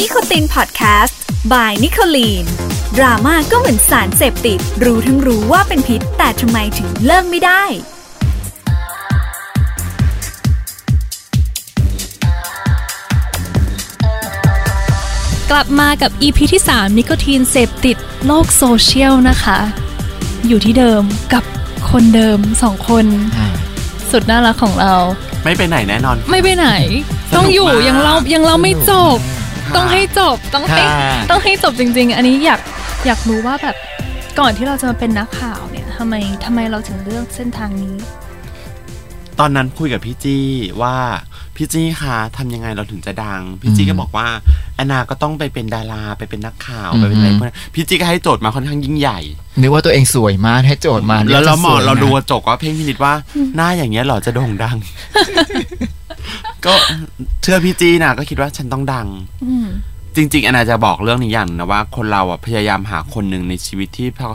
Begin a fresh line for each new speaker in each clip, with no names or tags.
นิโคตินพอดแคสต์ by นิโคลีนดราม่าก็เหมือนสารเสพติด รู้ทั้งรู้ว่าเป็นพิษ แต่ทำไมถึงเลิกไม่ได้
กลับมากับ EP ที่ 3 นิโคทีนเสพติดโลกโซเชียลนะคะ อยู่ที่เดิมกับคนเดิมสองคน สุดน่ารักของเรา
ไม่ไปไหนแน่นอน
ไม่ไปไหน
สนุก
ต้องอยู่
มาก
ยังเรายังเราไม่จบ ต้องให้จบต้องให้
ค่ะ
ต้องให้จบจริง ๆ อันนี้อยากอยากรู้ว่าแบบก่อนที่เราจะมาเป็นนักข่าวเนี่ยทำไมทำไมเราถึงเลือกเส้นทางนี้
ตอนนั้นคุยกับพี่จี้ว่าพี่จี้คะทำยังไงเราถึงจะดัง พี่จี้ก็บอกว่าแอนนาก็ต้องไปเป็นดาราไปเป็นนักข่าวไปเป็นอะไร
อือฮึ
พวกนั้นพี่จี้ก็ให้โจทย์มาค่อนข้างยิ่งใหญ่
นึกว่าตัวเองสวยมากให้โจทย์มา
แล้วเรา
จะ
หมอ
สวยนะ
เราดูกระจกว่าเพ่งพินิดว่า หน้าอย่างเงี้ยเหรอจะโด่งดัง ก็เชื่อพี่จี้นะก็คิดว่าฉันต้องดัง
อืม
จริงๆแอนนาจะบอกเรื่องนี้อย่างนะว่า คนเราอะพยายามหาคนหนึ่งในชีวิตที่เขา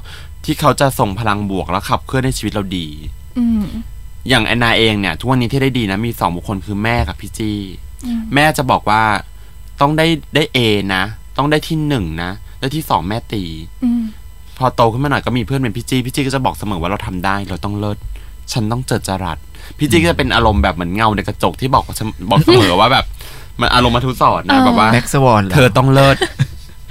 ที่เขาจะส่งพลังบวกแล้วขับเคลื่อนในชีวิตเราดี
อืม
อย่างแอนนาเองเนี่ย ทุกวันนี้ที่ได้ดีนะมีสองบุคคลคือแม่กับพี่จี้
อืม
แม่จะบอกว่าต้องได้ได้เอนะ ต้องได้ที่หนึ่งนะแล้วที่สองแม่ตี
อืม
พอโตขึ้นมาหน่อยก็มีเพื่อนเป็นพี่จี้พี่จี้ก็จะบอกเสมอว่าเราทำได้เราต้องเลิศ ฉันต้องเจิดจรัสพี่จี้ก็จะเป็นอารมณ์แบบเหมือนเงาในกระจกที่บอกว่าฉันบอกเสมอว่าแบบ มันอารมณ์มาทุสอนนะแบบว่า
แม็กซ์วอนหร
เธอต้องเลิศ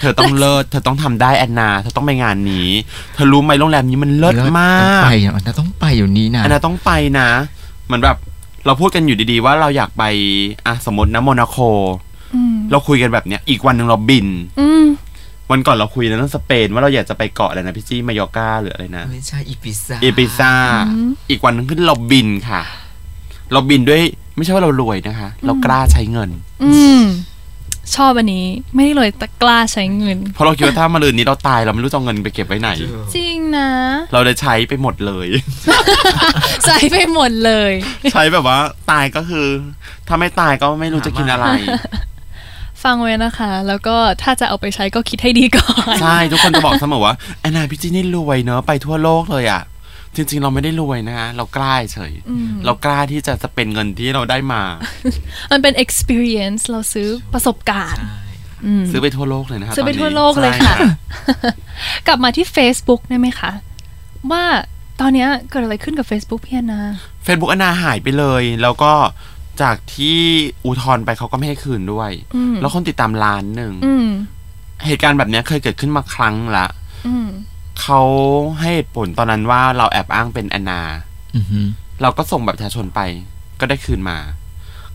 เธอต้องเลิศเธอต้องทำได้แอนนา เธอต้องไปงานนี้ เธอรู้ไหมโรงแรมนี้มันเลิศมาก
ไปอะนะต้องไปอยู่นี้นะ
แอนนาต้องไปนะเหมือนแบบเราพูดกันอยู่ดีๆ ว่าเราอยากไปอะสมมตินะโมนาโค
อืม
เราคุยกันแบบเนี้ย อีกวันหนึ่งเราบิน
อืม
วันก่อนเราคุยเรื่องสเปนว่าเราอยากจะไปเกาะอะไรนะพี่จี้มายอร์กาหรืออะไรนะ
ไม่ใช่อีปิซ่า
เอปิซาอีกวันหนึงขึ้นเราบินค่ะ เราบินด้วยไม่ใช่ว่าเรารวยนะคะ เรากล้าใช้เงิน
อืมชอบอันนี้ไม่ได้เลยแต่กล้าใช้เงิน
เพราะเราคิดว่าถ้ามาลืนนี้เราตายเราไม่รู้จะเอาเงินไปเก็บไว้ไหน
จริงนะ
เราเลยใช้ไปหมดเลย
ใส่ไปหมดเลย
ใช้แบบว่า ตายก็คือ ถ้าไม่ตายก็ไม่รู้จะกินอะไร
ฟังไว้นะคะ แล้วก็ถ้าจะเอาไปใช้ก็คิดให้ดีก่อน
ใช่ ทุกคนจะบอกเสมอว่าแอนนาพี่จีนี่รวยเนอะไปทั่วโลกเลยอะ่ะจริงๆ เราไม่ได้รวยนะเรากล้าเฉย
อืม
เรากล้าที่จะสเปนเงินที่เราได้มา
มันเป็น experience เราซื้อประสบการณ์อืม
ซื้อไปทั่วโลกเลยนะคะ
ซื้อไป
ตนนี้
ทั่วโลกเลย
ใช่
ค่ะ กลับมาที่ Facebook ได้ไหมคะ ว่าตอนเนี้ยเกิดอะไรขึ้นกับ Facebook พี่แอนนา
เฟซบุ๊กอนาหายไปเลย แล้วก็ จากที่อุทธรณ์ไปเขาก็ไม่ให้คืนด้วย
อืม
แล้วคนติดตามล้านหนึ่ง
อืม
เหตุการณ์แบบเนี้ยเคยเกิดขึ้นมาครั้งละ
อืม
เขาให้เหตุผลตอนนั้นว่าเราแอบอ้างเป็นแอนนา
อือหือ
เราก็ส่งแบบประชาชนไป ก็ได้คืนมา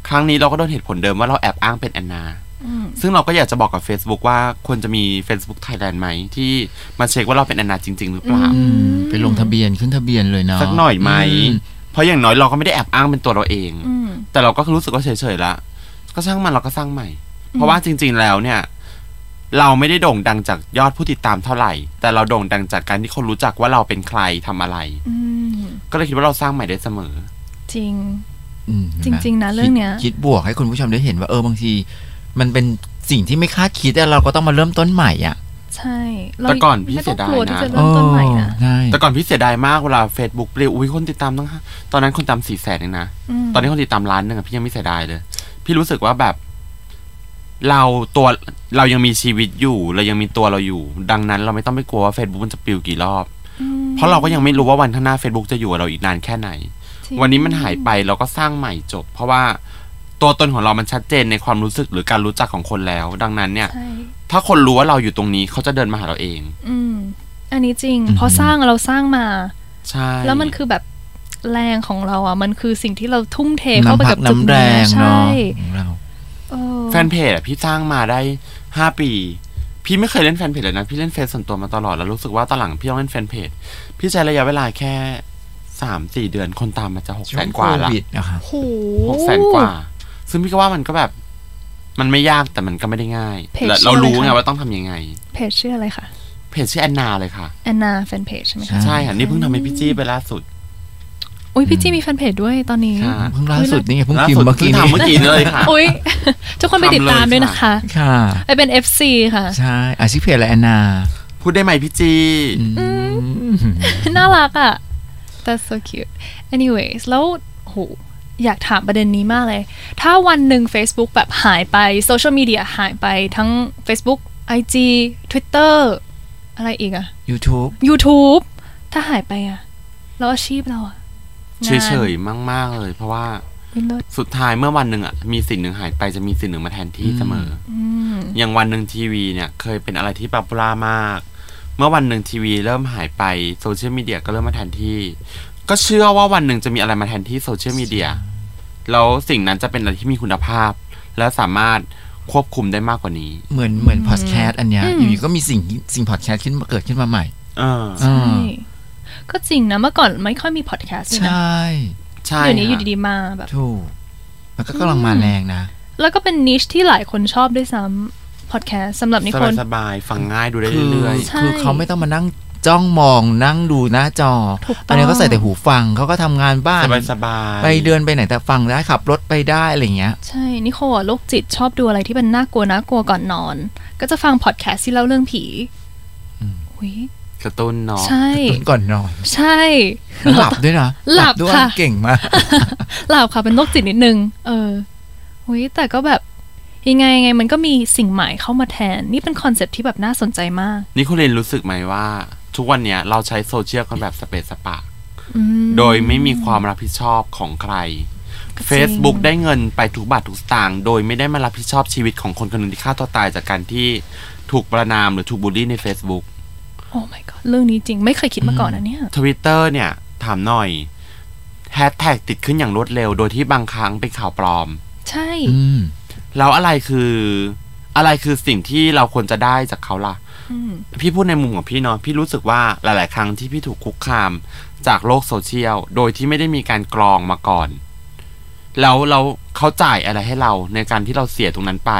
ครั้งนี้เราก็โดนเหตุผลเดิมว่าเราแอบอ้างเป็นแอนนา
อืม
ซึ่งเราก็อยากจะบอกกับ Facebook ว่าควรจะมี Facebook Thailand ไหม ที่มาเช็คว่าเราเป็นแอนนาจริง ๆ หรือเปล่า
อืมไปลงทะเบียนขึ้นทะเบียนเลยเนาะ
สักหน่อยไหม
อื
เพราะอย่างน้อยเราก็ไม่ได้แอบอ้างเป็นตัวเราเอง
อืม
แต่เราก็รู้สึกว่าเฉยๆละก็ช่างมันเราก็สร้างใหม่ เพราะว่าจริง ๆแล้วเนี่ย เราไม่ได้โด่งดังจากยอดผู้ติดตามเท่าไหร่ แต่เราโด่งดังจากการที่คนรู้จักว่าเราเป็นใครทำอะไร
อืม
ก็เลยคิดว่าเราสร้างใหม่ได้เสมอ
จริง
อืม
จริงๆนะเรื่องเนี้ย
คิดคิดบวกให้คุณผู้ชมได้เห็นว่าเออบางที มันเป็นสิ่งที่ไม่คาดคิดแต่เราก็ต้องมาเริ่มต้นใหม่อะ
ใช่ เรา
แต่ก่อนพี่
ไม่ต้อง
เสียดาย
กลัวที่
นะ
จะเริ่มต้นใหม่นะ
ใช่
แต่ ก่อนพี่เสียดายมากเวลา Facebook เปลี่ยวอุ้ยคนติดตามตั้งห้าตอนนั้นคนตามสี่แสนเองนะ
ม
ตอนนี้คนติดตามล้านหนึ่งอะพี่ยังไม่เสียดายเลย พี่รู้สึกว่าแบบ เราตัวเรายังมีชีวิตอยู่ เรายังมีตัวเราอยู่ ดังนั้น เราไม่ต้องไปกลัวว่า Facebook มันจะปลิวกี่รอบ
อืม
เพราะเราก็ยังไม่รู้ว่าวันข้างหน้า Facebook จะอยู่กับเราอีกนานแค่ไหน
จริง
วันนี้มันหายไปเราก็สร้างใหม่จบ เพราะว่าตัวตนของเรามันชัดเจนในความรู้สึกหรือการรู้จักของคนแล้ว ดังนั้นเนี่ย
ใช่
ถ้าคนรู้ว่าเราอยู่ตรงนี้เขาจะเดินมาหาเราเอง
อืม อันนี้จริง เพราะสร้างเราสร้างมา
ใช่
แล้วมันคือแบบแรงของเราอะ มันคือสิ่งที่เราทุ่มเทเข้าไป
น้ำพั
กั
ก
บจุด
น้ำแร
นี้
ง
ใช่
เนาะของเรา
เออ
แฟนเพจอะพี่สร้างมาได้ห้าปี พี่ไม่เคยเล่นแฟนเพจเลยนะ พี่เล่นเฟซส่วนตัวมาตลอดแล้วรู้สึกว่าตอนหลังพี่ต้องเล่นแฟนเพจ พี่ใช้ระยะเวลาแค่สามสี่เดือนคนตามมาจะหก
ช่
แส
วง
น
โค
กว่าละ
วิดนะคะ
โห
หกแสนกว่า ซึ่งพี่ก็ว่ามันก็แบบ มันไม่ยากแต่มันก็ไม่ได้ง่าย
เพจ
และ
ชื่อ
เรารู้
อะไรคะ
ไงว่าต้องทำยังไง
เพจชื่ออะไรคะ
เพจชื่อแอนนาเลยค่ะ
แอนนาแฟนเพจใช่ไหมคะ
ใช่ค่ะนี่เพิ่งทำให้พี่จี้ไปล่าสุด
อุ้ยพี่จี้มีแฟนเพจด้วยตอนนี้
ค่ะ
เพิ่งล่าสุดนี่ไงเพิ่ง
ล่า
พิม
สุด
พ์เมื่อ
เพิ่
กี้
ง
นี้
ทำเมื่อกี้เลยค่ะ
อุ้ยทุกคนไปติดตามด้วยนะคะ
ค่ะ
ไปเป็น FC ค่ะ
ใช่อาชีพเพจอะไรแอนนา
พูดได้ไหมพี่จี้
อืม
น่ารักอะ that's so cute anyways แล้วโหอยากถามประเด็นนี้มากเลย ถ้าวันหนึ่ง Facebook แบบหายไปโซเชียลมีเดียหายไปทั้ง Facebook IG Twitter อะไรอีกอะ
YouTube
YouTube ถ้าหายไปอะแล้วอาชีพเราอะ
เฉ
งาน
ยๆมาก ๆ เลย เพราะว่า
ไม่เลิศ
สุดท้ายเมื่อวันหนึ่งอะมีสิ่งหนึ่งหายไปจะมีสิ่งหนึ่งมาแทนที่เสมออ
อืม
อย่างวันหนึ่งทีวีเนี่ย เคยเป็นอะไรที่ popular มาก เมื่อวันหนึ่งทีวีเริ่มหายไปโซเชียลมีเดียก็เริ่มมาแทนที่ ก็เชื่อว่าวันหนึ่งจะมีอะไรมาแทนที่โซเชียลมีเดียแล้วสิ่งนั้นจะเป็นอะไรที่มีคุณภาพ และสามารถ ควบคุมได้มากกว่านี้
เหมือนเหมือนพอดแคสต์อันเนี้ยอยู่ๆก็มีสิ่งสิ่งพอดแคสต์ขึ้นมาเกิดขึ้นมาใหม่
เออ
ใช่
ใช่ก็จริงนะเมื่อก่อนไม่ค่อยมีพอดแคสต์เลย
ใช่
นะ
ใช่
เดี๋ยวนี้อยู่
ค่ะ
ดีๆมาแบบ
ถูกแล้วก็กำลังมาแรงนะ
แล้วก็เป็นนิชที่หลายคนชอบด้วยซ้ำพอดแคสต์สำหรับนิคน
สบายๆฟังง่ายดูได้
คือ
เรื่อย
ใช่
คือเขาไม่ต้องมานั่ง จ้องมองนั่งดูหน้าจอ
ถูกต้อง
อันนี้ก็ใส่แต่หูฟังเขาก็ทำงานบ้าน
ๆสบายๆ
ไปเดินไปไหนแต่ฟังได้ขับรถไปได้อะไรอย่างเงี้ย
ใช่ นิโคอะโรคจิตชอบดูอะไรที่เป็นน่ากลัวน่ากลัวก่อนนอน ก็จะฟังพอดแคสต์ที่เล่าเรื่องผี
อืม
อุ๊ย
กระตุ้นเนาะ
ใช่
ตื่นก่อนนอน
ใช่
หลับด้วยนะ
หลับ
ด้วย
ค่ะ
เก่งมาก
หลับค่ะเป็นโรคจิตนิดนึง เอออุ๊ยแต่ก็แบบยังไงยังไงมันก็มีสิ่งใหม่เข้ามาแทน นี่เป็นคอนเซ็ปต์ที่แบบน่าสนใจมาก
นิโคลินรู้สึกไหมว่า ทุกวันเนี้ยเราใช้โซเชียลกันแบบสะเปะสะปะ
อืม
โดยไม่มีความรับผิดชอบของใคร
ก็จริง
Facebook ได้เงินไปทุกบาททุกสตางค์โดยไม่ได้มารับผิดชอบชีวิตของคนคนหนึ่งที่ฆ่าตัวตายจากการที่ถูกประนามหรือถูกบูลลี่ใน Facebook
โอ้ my god เรื่องนี้จริงไม่เคยคิดมาก่อนนะเนี่ย
Twitter เนี่ย ถามหน่อยแฮชแท็กติดขึ้นอย่างรวดเร็ว โดยที่บางครั้งเป็นข่าวปลอม
ใช่
อืม
แล้วอะไรคือ อะไรคือสิ่งที่เราควรจะได้จากเขาล่ะ
อืม
พี่พูดในมุมของพี่เนาะพี่รู้สึกว่าหลาย ๆ ครั้งที่พี่ถูกคุกคามจากโลกโซเชียล โดยที่ไม่ได้มีการกรองมาก่อน แล้วเราเขาจ่ายอะไรให้เราในการที่เราเสียตรงนั้นไป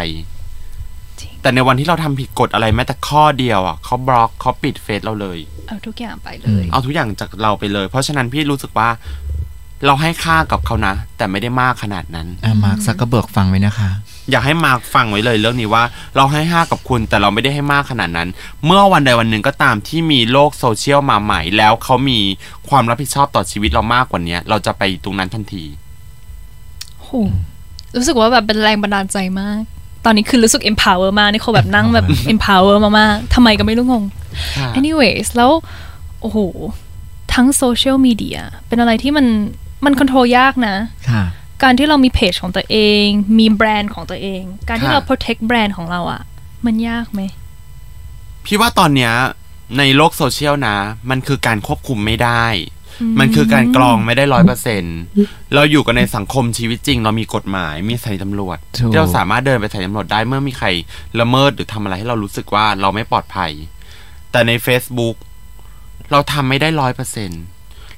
จริง
แต่ในวันที่เราทำผิดกฎอะไรแม้แต่ข้อเดียวอะเขาบล็อกเขาปิดเฟซเราเลย
เอเอาทุกอย่างไปเล
อื
ย
ม
เอาทุกอย่างจากเราไปเลย เพราะฉะนั้นพี่รู้สึกว่า เราให้ค่ากับเขานะ แต่ไม่ได้มากขนาดนั้น
อะมาร์คซักเกอร์เบิร์กฟังไว้นะคะ
อยากให้มาร์คฟังไว้เลยเรื่องนี้ว่า เราให้ค่ากับคุณแต่เราไม่ได้ให้มากขนาดนั้น เมื่อวันใดวันหนึ่งก็ตามที่มีโลกโซเชียลมาใหม่แล้วเขามีความรับผิดชอบต่อชีวิตเรามากกว่านี้เราจะไปตรงนั้นทันที
โหรู้สึกว่าแบบเป็นแรงบันดาลใจมาก ตอนนี้คือรู้สึก empower มากนี่เขาแบบนั่งแบบ empower มากๆทำไมก็ไม่รู้งง anyways แล้วโอ้โหทั้งโซเชียลมีเดียเป็นอะไรที่มันมันคอนโทรลยากนะ
ค่ะ
การที่เรามีเพจของตัวเอง มีแบรนด์ของตัวเอง การที่
ค่ะ
เรา protect แบรนด์ของเราอะมันยากไหม
พี่ว่าตอนเนี้ยในโลกโซเชียลนะ มันคือการควบคุมไม่ได้ มันคือการกรองไม่ได้ร้อยเปอร์เซ็นเราอยู่กันในสังคมชีวิตจริง เรามีกฎหมายมีสถานีตำรวจ
ถูก
ที่เราสามารถเดินไปสถานีตำรวจได้เมื่อมีใครละเมิดหรือทำอะไรให้เรารู้สึกว่าเราไม่ปลอดภัย แต่ใน Facebook เราทำไม่ได้ร้อยเปอร์เซ็น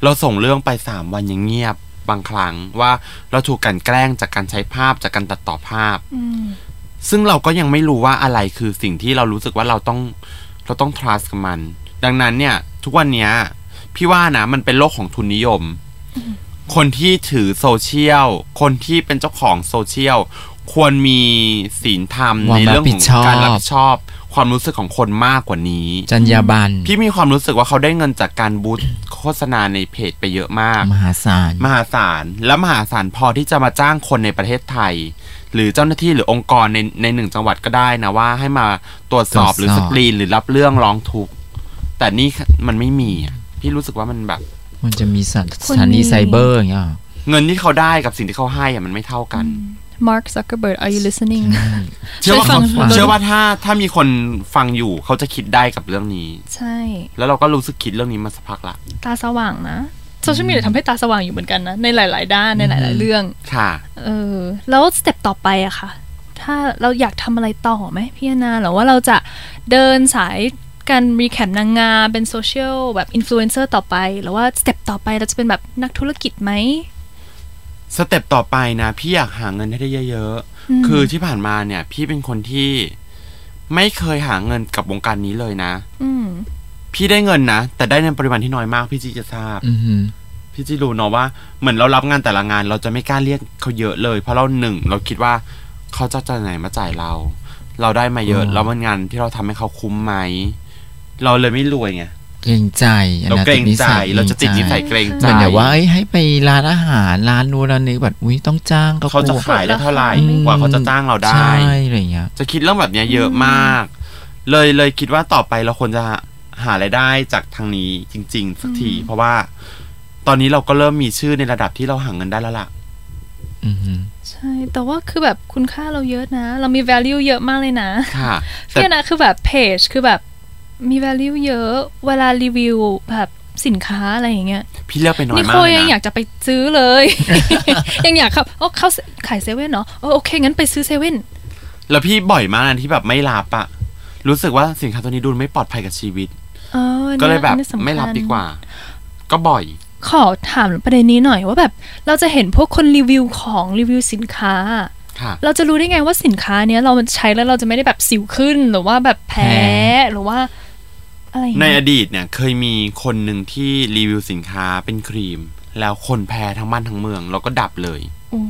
เราส่งเรื่องไปสามวันยังเงียบ บางครั้งว่าเราถูกกลันแกล้งจากการใช้ภาพจากการตัดต่อภาพ
อืม
ซึ่งเราก็ยังไม่รู้ว่าอะไรคือสิ่งที่เรารู้สึกว่าเราต้องเราต้อง trust กับมัน ดังนั้นเนี่ย ทุกวันเนี้ยพี่ว่านะมันเป็นโลกของทุนนิยม คนที่ถือโซเชียล คนที่เป็นเจ้าของโซเชียลควรมีศีลธรรม
ความ
ในเรื่อง
รับผิ
ขอ
ด
ง
ชอบ
การรับผิดชอบ ความรู้สึกของคนมากกว่านี้
จรรยาบรรณ
พี่มีความรู้สึกว่าเขาได้เงินจากการบูตโฆษณาในเพจไปเยอะมาก
มหาศาล
มหาศาล และมหาศาลพอที่จะมาจ้างคนในประเทศไทย หรือเจ้าหน้าที่หรือองค์กรในในหนึ่งจังหวัดก็ได้นะว่าให้มาตรวจสอบ
ตรวจสอบ
หรือสกรีนหรือรับเรื่องร้องทุกข์แต่นี่มันไม่มีอะพี่รู้สึกว่ามันแบบ
มันจะมีสถ
คน
สถานี
มี
ไซเบอร์อย่างเงี้ยหรอ
เงินที่เขาได้กับสิ่งที่เขาให้อะมันไม่เท่ากัน
Mark Zuckerberg are you listening
เชื่อว่า
ช่วยฟั
เขา
ง
เชื่อว่าถ้าถ้ามีคนฟังอยู่เขาจะคิดได้กับเรื่องนี้
ใช่
แล้วเราก็รู้สึกคิดเรื่องนี้มาสักพักละ
ตาสว่างนะโซเชียลมีเดียทำให้ตาสว่างอยู่เหมือนกันนะ ในหลาย ๆ ด้านในหลาย ๆ เรื่อง
ค่ะ
เออ แล้ว step ต่อไปอะค่ะ ถ้าเราอยากทำอะไรต่อไหมพี่แอนนาหรือว่าเราจะเดินสายการ recap นางงามเป็นโซเชียลแบบอินฟลูเอนเซอร์ต่อไป หรือว่า step ต่อไปเราจะเป็นแบบนักธุรกิจไหม
step ต่อไปนะพี่อยากหาเงินให้ได้เยอะ
อืม
ๆคือที่ผ่านมาเนี่ย พี่เป็นคนที่ ไม่เคยหาเงินกับวงการนี้เลยนะ
อืม
พี่ได้เงินนะแต่ได้ในปริมาณที่น้อยมาก พี่จีจะทราบ
อือหือ
พี่จีรู้เนาะว่าเหมือนเรารับงานแต่ละงาน เราจะไม่กล้าเรียกเขาเยอะเลย เพราะเราหนึ่งเราคิดว่าเขาจะจากไหนมาจ่ายเรา เราได้มาเยอะ
อ๋อ
แล้วมันงานที่เราทำให้เขาคุ้มไหมเราเลยไม่รวยไง
เกรงใจอัน
เรา
นั้น
เกรงใจ
ติดนิสัย
เราจะติดนิสัย
เก
เกรง
รง
ใจ
ใจเหมือนแบบว่าเอ้ยให้ไปร้านอาหารร้านนู้นร้านนี้แบบอุ้ยต้องจ้างก็
เขาจะ
กลัว
ขายได้เท่าไหร่
อืม
กว่าเขาจะจ้างเราได้
ใช่อะไรเงี้ย
จะคิดเรื่องแบบเนี้ยเยอะมาก เลยเลยคิดว่าต่อไปเราควรจะหารายได้จากทางนี้จริง ๆ สักที เพราะว่า ตอนนี้เราก็เริ่มมีชื่อในระดับที่เราหาเงินได้แล้วล่ะ
อือหือ
ใช่ แต่ว่าคือแบบคุณค่าเราเยอะนะ เรามี value เยอะมากเลยนะ
ค่ะแต่
พี่นะคือแบบเพจคือแบบ มี value เยอะ เวลารีวิวแบบสินค้าอะไรอย่างเงี้ย
พี่เลือกไปน้อย
นี่
มา
โค
กเลย
ยังอยา
นะ
กจะไปซื้อเลย ยังอยากครับโอ้เข้าขายเซเว่นเนาะโอเค งั้นไปซื้อเซเว่น
แล้วพี่บ่อยมากนะที่แบบไม่รับอะรู้สึกว่าสินค้าตัวนี้ดูไม่ปลอดภัยกับชีวิต
เออ
ก็เลยแบบ
อันนี้สำคัญ
ไม่รับดีกว่า ก็บ่อย
ขอถามประเด็นนี้หน่อยว่าแบบ เราจะเห็นพวกคนรีวิวของรีวิวสินค้า
ค่ะ
เราจะรู้ได้ไงว่าสินค้าเนี้ยเราใช้แล้วเราจะไม่ได้แบบสิวขึ้นหรือว่าแบบแพ้หรือว่า อะไรอย่าง
ใน
เงี้ย
อดีตเนี่ยเคยมีคนหนึ่งที่รีวิวสินค้าเป็นครีม แล้วคนแพ้ทั้งบ้านทั้งเมือง แล้วก็ดับเลย
อืม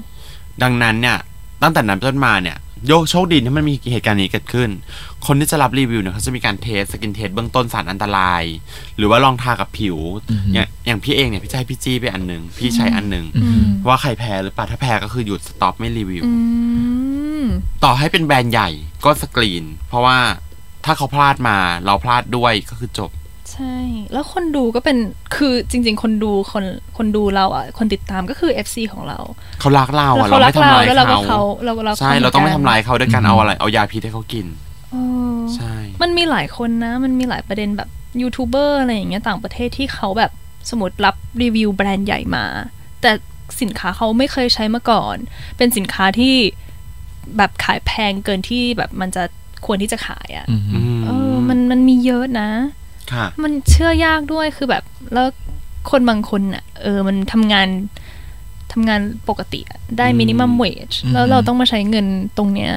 ดังนั้นเนี่ย ตั้งแต่นั้นต้นมาเนี่ยโยกโชคดีที่มันมีเหตุการณ์นี้เกิดขึ้น คนที่จะรับรีวิวเนี่ยเขาจะมีการ test skin test เบื้องต้นสารอันตราย หรือว่าลองทากับผิว อย่างอย่างพี่เองเนี่ยพี่จะให้พี่จี้ไปอันหนึ่งพี่ใช้อันหนึ่ง
อืม
ว่าใครแพ้หรือเปล่าถ้าแพ้ก็คือหยุด stop ไม่รีวิว
อืม
ต่อให้เป็นแบรนด์ใหญ่ก็สกรีน เพราะว่า ถ้าเขาพลาดมาเราพลาดด้วยก็คือจบ
ใช่ แล้วคนดูก็เป็นคือจริง ๆ คนดูคนคนดูเราอะคนติดตามก็คือ FC ของเรา
เขารักเรา
แล้ว
อะ
เขา
เรา
รั
ไม่
กเรา
ทำร้าย
แล้วเราก็
เขา
เขาเราก็รัก
ใช่
ข
เราต้องไม่
หน
ทำ
กัน
ร้ายเขาด้วยการเอาอะไรเอายาพิษให้เขากิน
เออ
ใช่
มันมีหลายคนนะ มันมีหลายประเด็นแบบยูทูบเบอร์อะไรอย่างเงี้ยต่างประเทศที่เขาแบบสมมติรับรีวิวแบรนด์ใหญ่มา แต่สินค้าเขาไม่เคยใช้มาก่อน เป็นสินค้าที่แบบขายแพงเกินที่แบบมันจะ ควรที่จะขายอะ่ะ
อือหื
อื
อ
ม
เออมันมันมีเยอะนะ
ค่ะ
มันเชื่อยากด้วยคือแบบแล้วคนบางคนอะ เออมันทำงานทำงานปกติอะได้
อืม
minimum wage
อืม
แล้วเราต้องมาใช้เงินตรงเนี้ย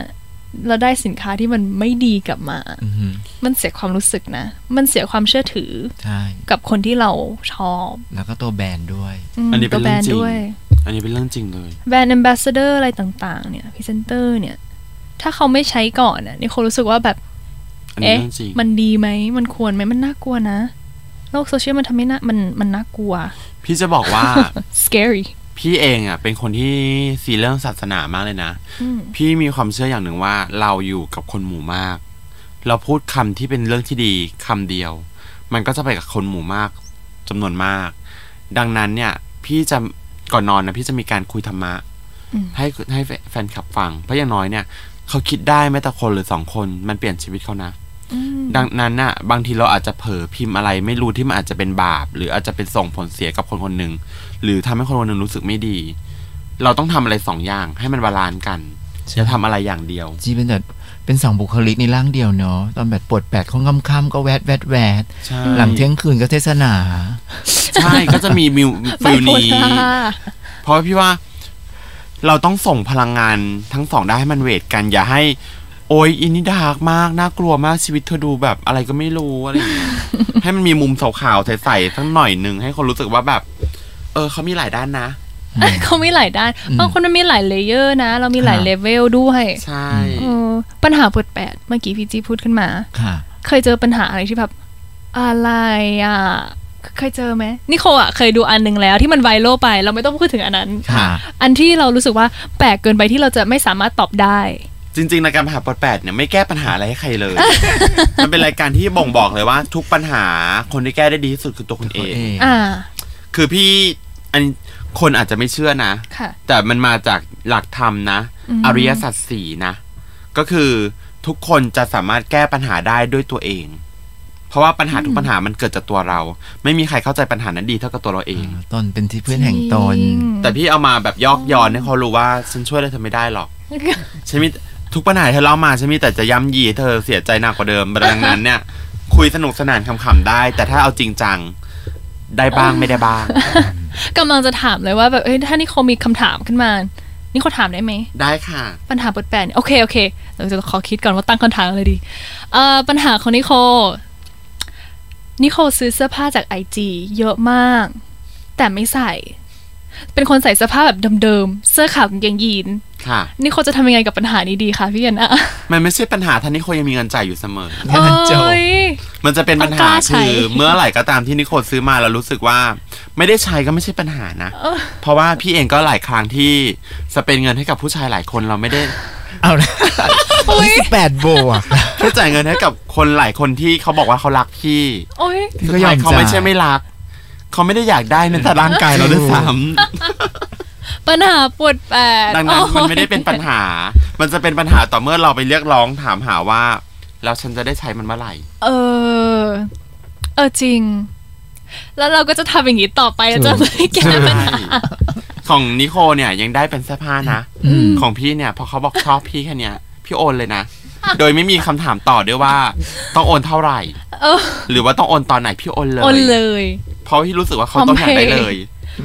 เราได้สินค้าที่มันไม่ดีกลับมา
อือหือ
มันเสียความรู้สึกนะ มันเสียความเชื่อถือ
ใช่
กับคนที่เราชอบ
แล้วก็ตัวแบรนด์ด้วย
อันนี้เป็น
ตัวแบรนด์
เรื่องจริง
ด้วย
อัอันนี้เป็นเรื่องจริงเลย
แบรนด์ a อ b บ s สเดอร์อะไรต่าง ๆ เนี่ยพรีเซนเตอร์เนี่ย ถ้าเขาไม่ใช้ก่อนอะนี่เขารู้สึกว่าแบบ
อันนี้
เอ๊ะ
เรื่องจริง
มันดีไหมมันควรไหมมันน่ากลัวนะโลกโซเชียลมันทำให้น่ามันมันน่ากลัว
พี่จะบอกว่า
scary
พี่เองอะเป็นคนที่ซีเรื่องศาสนามากเลยนะ
อืม
พี่มีความเชื่ออย่างหนึ่งว่าเราอยู่กับคนหมู่มาก เราพูดคำที่เป็นเรื่องที่ดีคำเดียว มันก็จะไปกับคนหมู่มากจำนวนมาก ดังนั้นเนี่ย พี่จะก่อนนอนนะพี่จะมีการคุยธรรมะ
อืม
ให้ให้แฟนคลับฟังเพราะอย่างน้อยเนี่ย เขาคิดได้แม้แต่คนหรือสองคนมันเปลี่ยนชีวิตเขานะ
อืม
ดังนั้นน่ะ บางทีเราอาจจะเผลอพิมพ์อะไร ไม่รู้ที่มันอาจจะเป็นบาป หรืออาจจะเป็นส่งผลเสียกับคนคนหนึ่งหรือทำให้คนคนหนึ่งรู้สึกไม่ดี เราต้องทำอะไรสองอย่าง ให้มัน balance กันอย่าทำอะไรอย่างเดียว
จีเป็นแบบเป็นสองบุคลิกในร่างเดียวเนาะตอนแบบปวดแปดตอนค่ำๆก็แวดแวดแวด
ใช่
หลังเที่ยงคืนก็เทศนา
ใช่ก็จะมีมิว
ไบ
ฟิล
โพ
นี้
ล่า
เพราะว่าพี่ว่า เราต้องส่งพลังงานทั้งสองได้านให้มันเวทกันอย่าให้ โอ้ยอินนี่ดาร์กมากน่ากลัวมากชีวิตเธอดูแบบอะไรก็ไม่รู้อะไรอย่างเงี้ยให้มันมีมุมขาวๆใสๆทั้งหน่อยหนึ่งให้คนรู้สึกว่าแบบ เออเขามีหลายด้านนะ
เขามีหลายด้าน
อืม
บางคนมันมีหลายเลเยอร์นะ เรามีหลาย
ค่ะ
เลเวลด้วย
ใช่
เออปัญหาเปิดแปดเมื่อกี้พี่จีพูดขึ้นมา
ค่ะ
เคยเจอปัญหาอะไรที่แบบอะไรอะ เคยเจอไหมนิโคอะเคยดูอันหนึ่งแล้วที่มันไวรัลไป เราไม่ต้องพูดถึงอันนั้น
ค่ะ
อันที่เรารู้สึกว่าแปลกเกินไปที่เราจะไม่สามารถตอบได้
จริงๆรายการปัญหาปดแปดเนี่ยไม่แก้ปัญหาอะไรให้ใครเลย มันเป็นรายการที่บ่งบอกเลยว่า ทุกปัญหาคนที่แก้ได้ดีที่สุดคือตัวคุณเอง
ตัวเอง
อ่า
คือพี่อันคนอาจจะไม่เชื่อนะ
ค่ะ
แต่มันมาจากหลักธรรมนะ
อืม
อริยสัจสี่นะ ก็คือทุกคนจะสามารถแก้ปัญหาได้ด้วยตัวเอง เพราะว่าปัญหาทุกปัญหามันเกิดจากตัวเรา ไม่มีใครเข้าใจปัญหานั้นดีเท่ากับตัวเราเอง
ตนเป็นที่พื้นแห่งตน
จริง
แต่พี่เอามาแบบยอกย้อนให้เขารู้ว่าฉันช่วยอะไรเธอไม่ได้หรอกฉันมีทุกปัญหาที่เธอเล่ามาฉันมีแต่จะย้ำยีให้เธอเสียใจหนักกว่าเดิมดังนั้นเนี่ย คุยสนุกสนานขำๆได้ แต่ถ้าเอาจริงจังได้บ้างไม่ได้บ้าง
กำลังจะถามเลยว่าแบบเอ้ยถ้านิโคมีคำถามขึ้นมา นี่เขาถามได้ไหม
ได้ค่ะ
ปัญหาเปิดแปลนโอเคโอเคเราจะขอคิดก่อนว่าตั้งคำถามอะไรดี เอ่อปัญหาของนิโค นิโคซื้อเสื้อผ้าจากไอจีเยอะมาก แต่ไม่ใส่ เป็นคนใส่เสื้อผ้าแบบเดิมๆ เสื้อขาวกางเกงยีน
ค่ะ
นี่เขาจะทำยังไงกับปัญหานี้ดีคะพี่แอนนา
มันไม่ใช่ปัญหาท่านนิโคยังมีเงินจ่ายอยู่เสมอ
งานจบ
โอ้ย
มันจะเป็นปัญ
ต้องก
หา
ล้าใช้
คือเมื่อไหร่ก็ตามที่นิโคซื้อมาแล้วรู้สึกว่า ไม่ได้ใช้ก็ไม่ใช่ปัญหานะ
เออ
เพราะว่าพี่เองก็หลายครั้งที่สเปนเงินให้กับผู้ชายหลายคนเราไม่ได้
เอาละยี่สิบแปดโบอะ
แค่จ่ายเงินให้กับคนหลายคนที่เขาบอกว่าเขารักพี่
โอ้ย
พี่
สุ
ก็
ด
ยอ
ท้าย
ม
เขาไม่
จ่าย
ใช่ไม่รัก เขาไม่ได้อยากได้ในแต่ร่างกายเราด้วยซ้
ปัญหาปวดแปดำ
ดังนั้นมันไม่ได้เป็นปัญหา มันจะเป็นปัญหาต่อเมื่อเราไปเรียกร้องถามหาว่า แล้วฉันจะได้ใช้มันเมื่อไหร่
เออ เออจริง แล้วเราก็จะทำอย่างนี้ต่อไปแล้วจะไม่แก้ปัญหา
ของนิโคเนี่ยยังได้เป็นเสื้อผ้านะ
อืม
ของพี่เนี่ย พอเขาบอกชอบพี่แค่เนี้ยพี่โอนเลยนะ โดยไม่มีคำถามต่อด้วยว่า ต้องโอนเท่าไหร่
เออ
หรือว่าต้องโอนตอนไหนพี่โอนเลย
โอนเลย
เพราะพี่รู้สึกว่าเขาต้องอยากได้เลย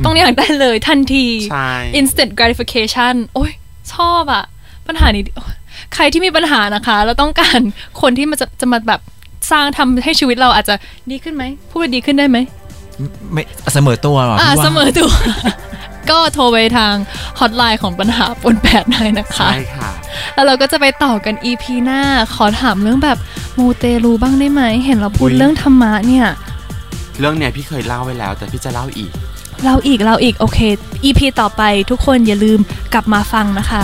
ต้องอยากได้เลยทันที
ใช่
instant gratification โอ้ยชอบอะปัญหานี้โอ๊ยใครที่มีปัญหานะคะเราต้องการคนที่มันจะจะมาแบบสร้างทำให้ชีวิตเราอาจจะดีขึ้นไหมพูดว่าดีขึ้นได้ไหม
ไม่เสมอตัวหรอ
อ่า
พี่ว่า
เสมอตัว ก็โทรไปทางฮอตไลน์ของปัญหาปนแปดได้นะคะ
ใช่ค่ะ
แล้วเราก็จะไปต่อกัน EP หน้า ขอถามเรื่องแบบมูเตลูบ้างได้ไหม เห็นเราพูด
อุ๊ย
เรื่องธรรมะเนี่ย
เรื่องเนี้ยพี่เคยเล่าไว้แล้ว แต่พี่จะเล่าอีก
เราอีกเราอีกโอเค EP ต่อไปทุกคนอย่าลืมกลับมาฟังนะคะ